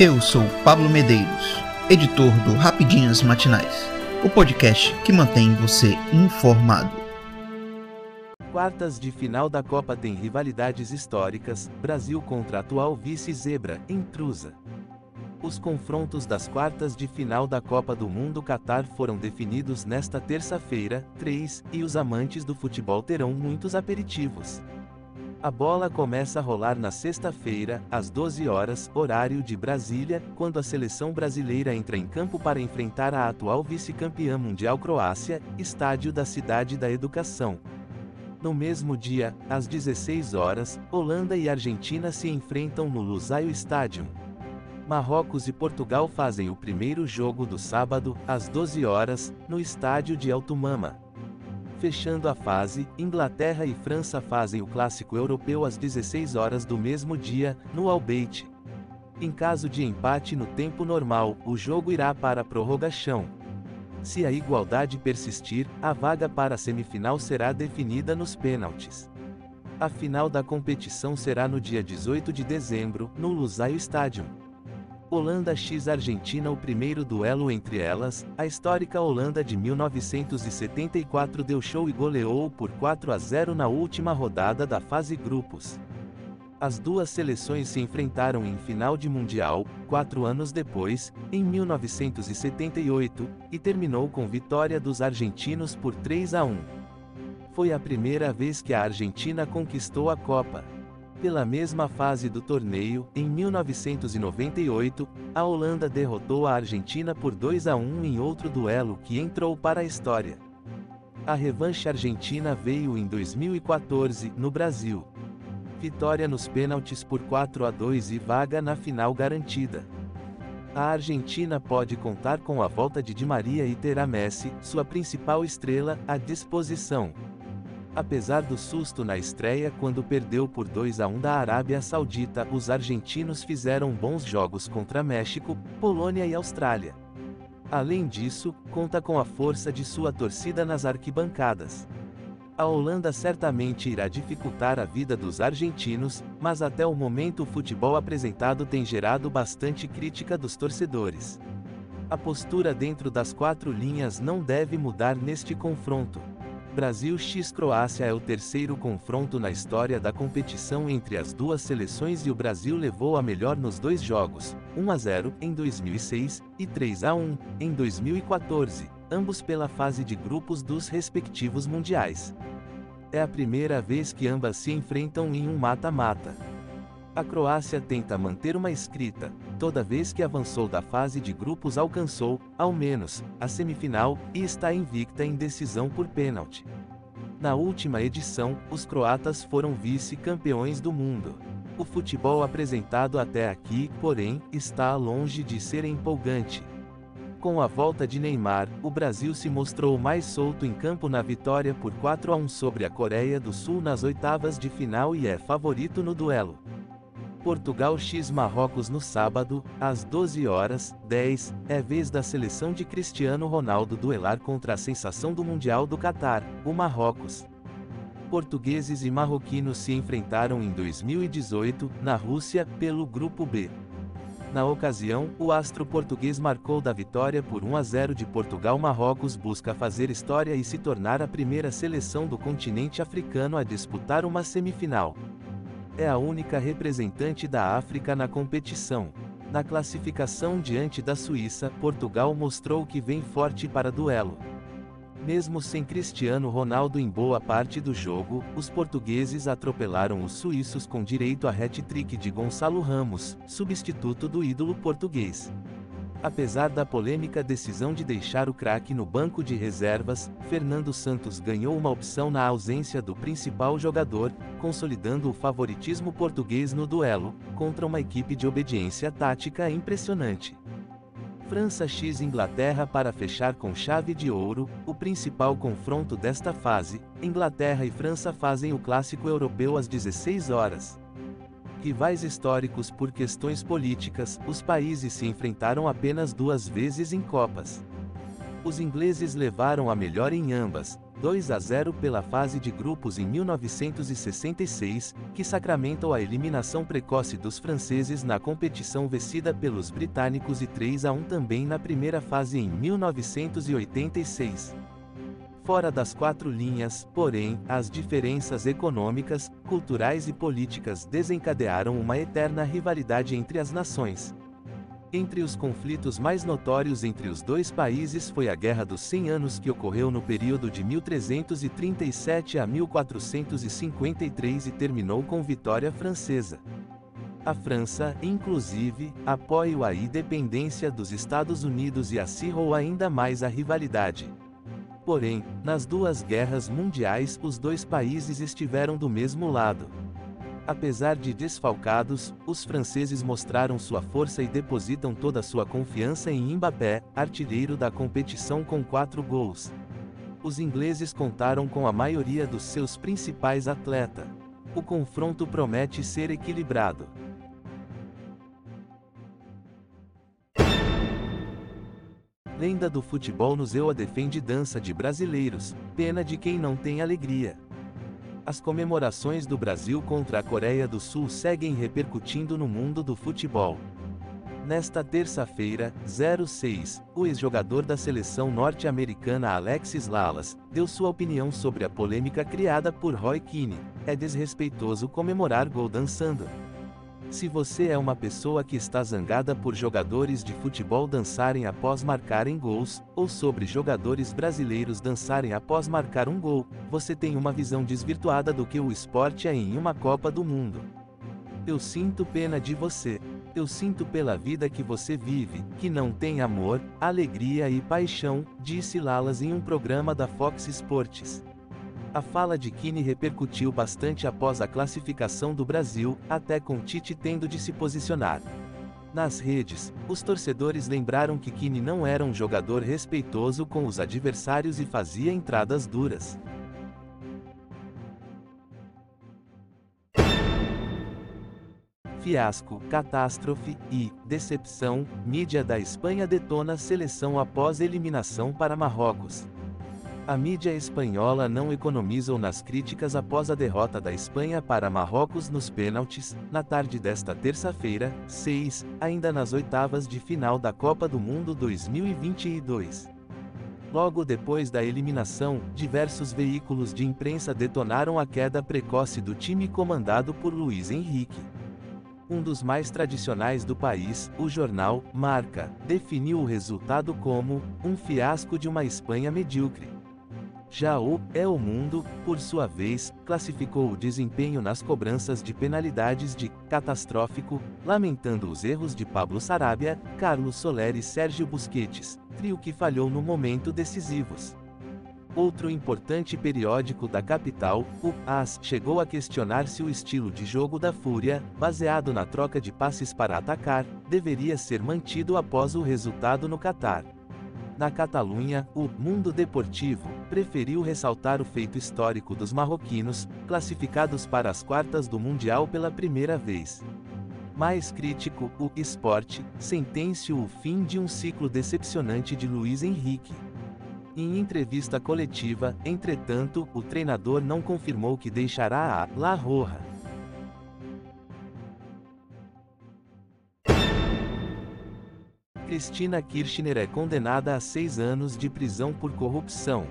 Eu sou Pablo Medeiros, editor do Rapidinhas Matinais, o podcast que mantém você informado. Quartas de final da Copa tem rivalidades históricas, Brasil contra atual vice-zebra, intrusa. Os confrontos das quartas de final da Copa do Mundo Qatar foram definidos nesta terça-feira, 3, e os amantes do futebol terão muitos aperitivos. A bola começa a rolar na sexta-feira, às 12 horas, horário de Brasília, quando a seleção brasileira entra em campo para enfrentar a atual vice-campeã mundial Croácia, estádio da Cidade da Educação. No mesmo dia, às 16 horas, Holanda e Argentina se enfrentam no Lusail Stadium. Marrocos e Portugal fazem o primeiro jogo do sábado, às 12 horas, no estádio de El Tumama. Fechando a fase, Inglaterra e França fazem o clássico europeu às 16 horas do mesmo dia, no Albeit. Em caso de empate no tempo normal, o jogo irá para a prorrogação. Se a igualdade persistir, a vaga para a semifinal será definida nos pênaltis. A final da competição será no dia 18 de dezembro, no Lusail Stadium. Holanda x Argentina O primeiro duelo entre elas, a histórica Holanda de 1974 deu show e goleou por 4 a 0 na última rodada da fase grupos. As duas seleções se enfrentaram em final de Mundial, quatro anos depois, em 1978, e terminou com vitória dos argentinos por 3 a 1. Foi a primeira vez que a Argentina conquistou a Copa. Pela mesma fase do torneio, em 1998, a Holanda derrotou a Argentina por 2 a 1 em outro duelo que entrou para a história. A revanche argentina veio em 2014, no Brasil. Vitória nos pênaltis por 4 a 2 e vaga na final garantida. A Argentina pode contar com a volta de Di Maria e terá Messi, sua principal estrela, à disposição. Apesar do susto na estreia quando perdeu por 2 a 1 da Arábia Saudita, os argentinos fizeram bons jogos contra México, Polônia e Austrália. Além disso, conta com a força de sua torcida nas arquibancadas. A Holanda certamente irá dificultar a vida dos argentinos, mas até o momento o futebol apresentado tem gerado bastante crítica dos torcedores. A postura dentro das quatro linhas não deve mudar neste confronto. Brasil x Croácia é o terceiro confronto na história da competição entre as duas seleções e o Brasil levou a melhor nos dois jogos, 1 a 0 em 2006 e 3 a 1 em 2014, ambos pela fase de grupos dos respectivos mundiais. É a primeira vez que ambas se enfrentam em um mata-mata. A Croácia tenta manter uma escrita, toda vez que avançou da fase de grupos alcançou, ao menos, a semifinal, e está invicta em decisão por pênalti. Na última edição, os croatas foram vice-campeões do mundo. O futebol apresentado até aqui, porém, está longe de ser empolgante. Com a volta de Neymar, o Brasil se mostrou mais solto em campo na vitória por 4 a 1 sobre a Coreia do Sul nas oitavas de final e é favorito no duelo. Portugal x Marrocos no sábado, às 12 horas 10, é vez da seleção de Cristiano Ronaldo duelar contra a sensação do Mundial do Catar, o Marrocos. Portugueses e marroquinos se enfrentaram em 2018, na Rússia, pelo Grupo B. Na ocasião, o astro português marcou da vitória por 1 a 0 de Portugal. Marrocos busca fazer história e se tornar a primeira seleção do continente africano a disputar uma semifinal é a única representante da África na competição. Na classificação diante da Suíça, Portugal mostrou que vem forte para duelo. Mesmo sem Cristiano Ronaldo em boa parte do jogo, os portugueses atropelaram os suíços com direito a hat-trick de Gonçalo Ramos, substituto do ídolo português. Apesar da polêmica decisão de deixar o craque no banco de reservas, Fernando Santos ganhou uma opção na ausência do principal jogador, consolidando o favoritismo português no duelo, contra uma equipe de obediência tática impressionante. França x Inglaterra para fechar com chave de ouro, o principal confronto desta fase, Inglaterra e França fazem o clássico europeu às 16 horas. Rivais históricos por questões políticas, os países se enfrentaram apenas duas vezes em Copas. Os ingleses levaram a melhor em ambas, 2 a 0 pela fase de grupos em 1966, que sacramentou a eliminação precoce dos franceses na competição vencida pelos britânicos e 3 a 1 também na primeira fase em 1986. Fora das quatro linhas, porém, as diferenças econômicas, culturais e políticas desencadearam uma eterna rivalidade entre as nações. Entre os conflitos mais notórios entre os dois países foi a Guerra dos Cem Anos que ocorreu no período de 1337 a 1453 e terminou com vitória francesa. A França, inclusive, apoiou a independência dos Estados Unidos e acirrou ainda mais a rivalidade. Porém, nas duas guerras mundiais os dois países estiveram do mesmo lado. Apesar de desfalcados, os franceses mostraram sua força e depositam toda sua confiança em Mbappé, artilheiro da competição com quatro gols. Os ingleses contaram com a maioria dos seus principais atletas. O confronto promete ser equilibrado. Lenda do futebol no Zewa defende dança de brasileiros, pena de quem não tem alegria. As comemorações do Brasil contra a Coreia do Sul seguem repercutindo no mundo do futebol. Nesta terça-feira, 06, o ex-jogador da seleção norte-americana Alexis Lalas deu sua opinião sobre a polêmica criada por Roy Keane. É desrespeitoso comemorar gol dançando. Se você é uma pessoa que está zangada por jogadores de futebol dançarem após marcarem gols, ou sobre jogadores brasileiros dançarem após marcar um gol, você tem uma visão desvirtuada do que o esporte é em uma Copa do Mundo. Eu sinto pena de você. Eu sinto pela vida que você vive, que não tem amor, alegria e paixão, disse Lalas em um programa da Fox Sports. A fala de Kine repercutiu bastante após a classificação do Brasil, até com Tite tendo de se posicionar. Nas redes, os torcedores lembraram que Kine não era um jogador respeitoso com os adversários e fazia entradas duras. Fiasco, catástrofe e decepção, mídia da Espanha detona seleção após eliminação para Marrocos. A mídia espanhola não economizou nas críticas após a derrota da Espanha para Marrocos nos pênaltis, na tarde desta terça-feira, 6, ainda nas oitavas de final da Copa do Mundo 2022. Logo depois da eliminação, diversos veículos de imprensa detonaram a queda precoce do time comandado por Luiz Henrique. Um dos mais tradicionais do país, o jornal Marca, definiu o resultado como um fiasco de uma Espanha medíocre. Já o É o Mundo, por sua vez, classificou o desempenho nas cobranças de penalidades de catastrófico, lamentando os erros de Pablo Sarabia, Carlos Soler e Sérgio Busquets, trio que falhou no momento decisivos. Outro importante periódico da capital, o AS, chegou a questionar se o estilo de jogo da Fúria, baseado na troca de passes para atacar, deveria ser mantido após o resultado no Catar. Na Catalunha, o Mundo Deportivo preferiu ressaltar o feito histórico dos marroquinos, classificados para as quartas do Mundial pela primeira vez. Mais crítico, o Esporte sentenciou o fim de um ciclo decepcionante de Luiz Henrique. Em entrevista coletiva, entretanto, o treinador não confirmou que deixará a La Roja. Cristina Kirchner é condenada a seis anos de prisão por corrupção.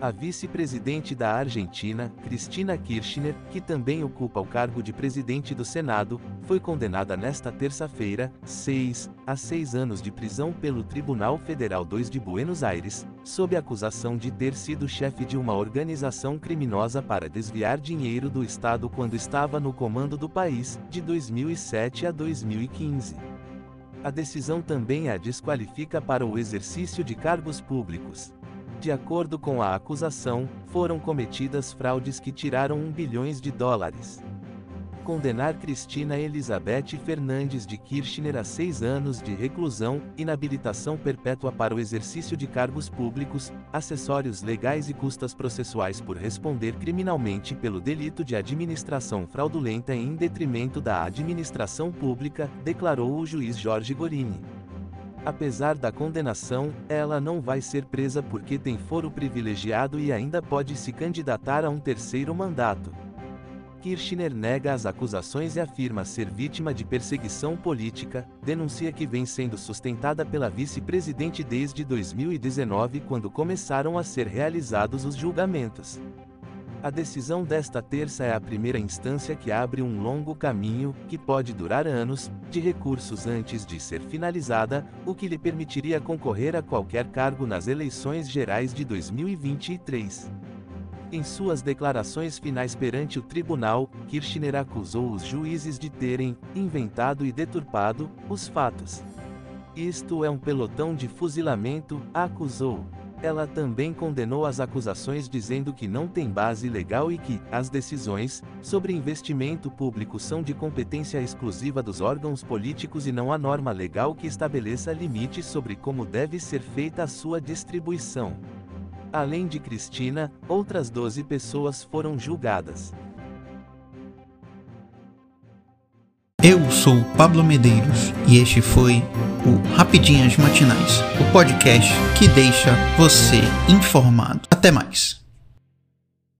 A vice-presidente da Argentina, Cristina Kirchner, que também ocupa o cargo de presidente do Senado, foi condenada nesta terça-feira, 6, a seis anos de prisão pelo Tribunal Federal 2 de Buenos Aires, sob acusação de ter sido chefe de uma organização criminosa para desviar dinheiro do Estado quando estava no comando do país, de 2007 a 2015. A decisão também a desqualifica para o exercício de cargos públicos. De acordo com a acusação, foram cometidas fraudes que tiraram 1 bilhões de dólares condenar Cristina Elizabeth Fernandes de Kirchner a seis anos de reclusão, inabilitação perpétua para o exercício de cargos públicos, acessórios legais e custas processuais por responder criminalmente pelo delito de administração fraudulenta em detrimento da administração pública, declarou o juiz Jorge Gorini. Apesar da condenação, ela não vai ser presa porque tem foro privilegiado e ainda pode se candidatar a um terceiro mandato. Kirchner nega as acusações e afirma ser vítima de perseguição política, denuncia que vem sendo sustentada pela vice-presidente desde 2019 quando começaram a ser realizados os julgamentos. A decisão desta terça é a primeira instância que abre um longo caminho, que pode durar anos, de recursos antes de ser finalizada, o que lhe permitiria concorrer a qualquer cargo nas eleições gerais de 2023. Em suas declarações finais perante o tribunal, Kirchner acusou os juízes de terem inventado e deturpado os fatos. Isto é um pelotão de fuzilamento, acusou. Ela também condenou as acusações dizendo que não tem base legal e que as decisões sobre investimento público são de competência exclusiva dos órgãos políticos e não há norma legal que estabeleça limites sobre como deve ser feita a sua distribuição. Além de Cristina, outras 12 pessoas foram julgadas. Eu sou Pablo Medeiros e este foi o Rapidinhas Matinais, o podcast que deixa você informado. Até mais.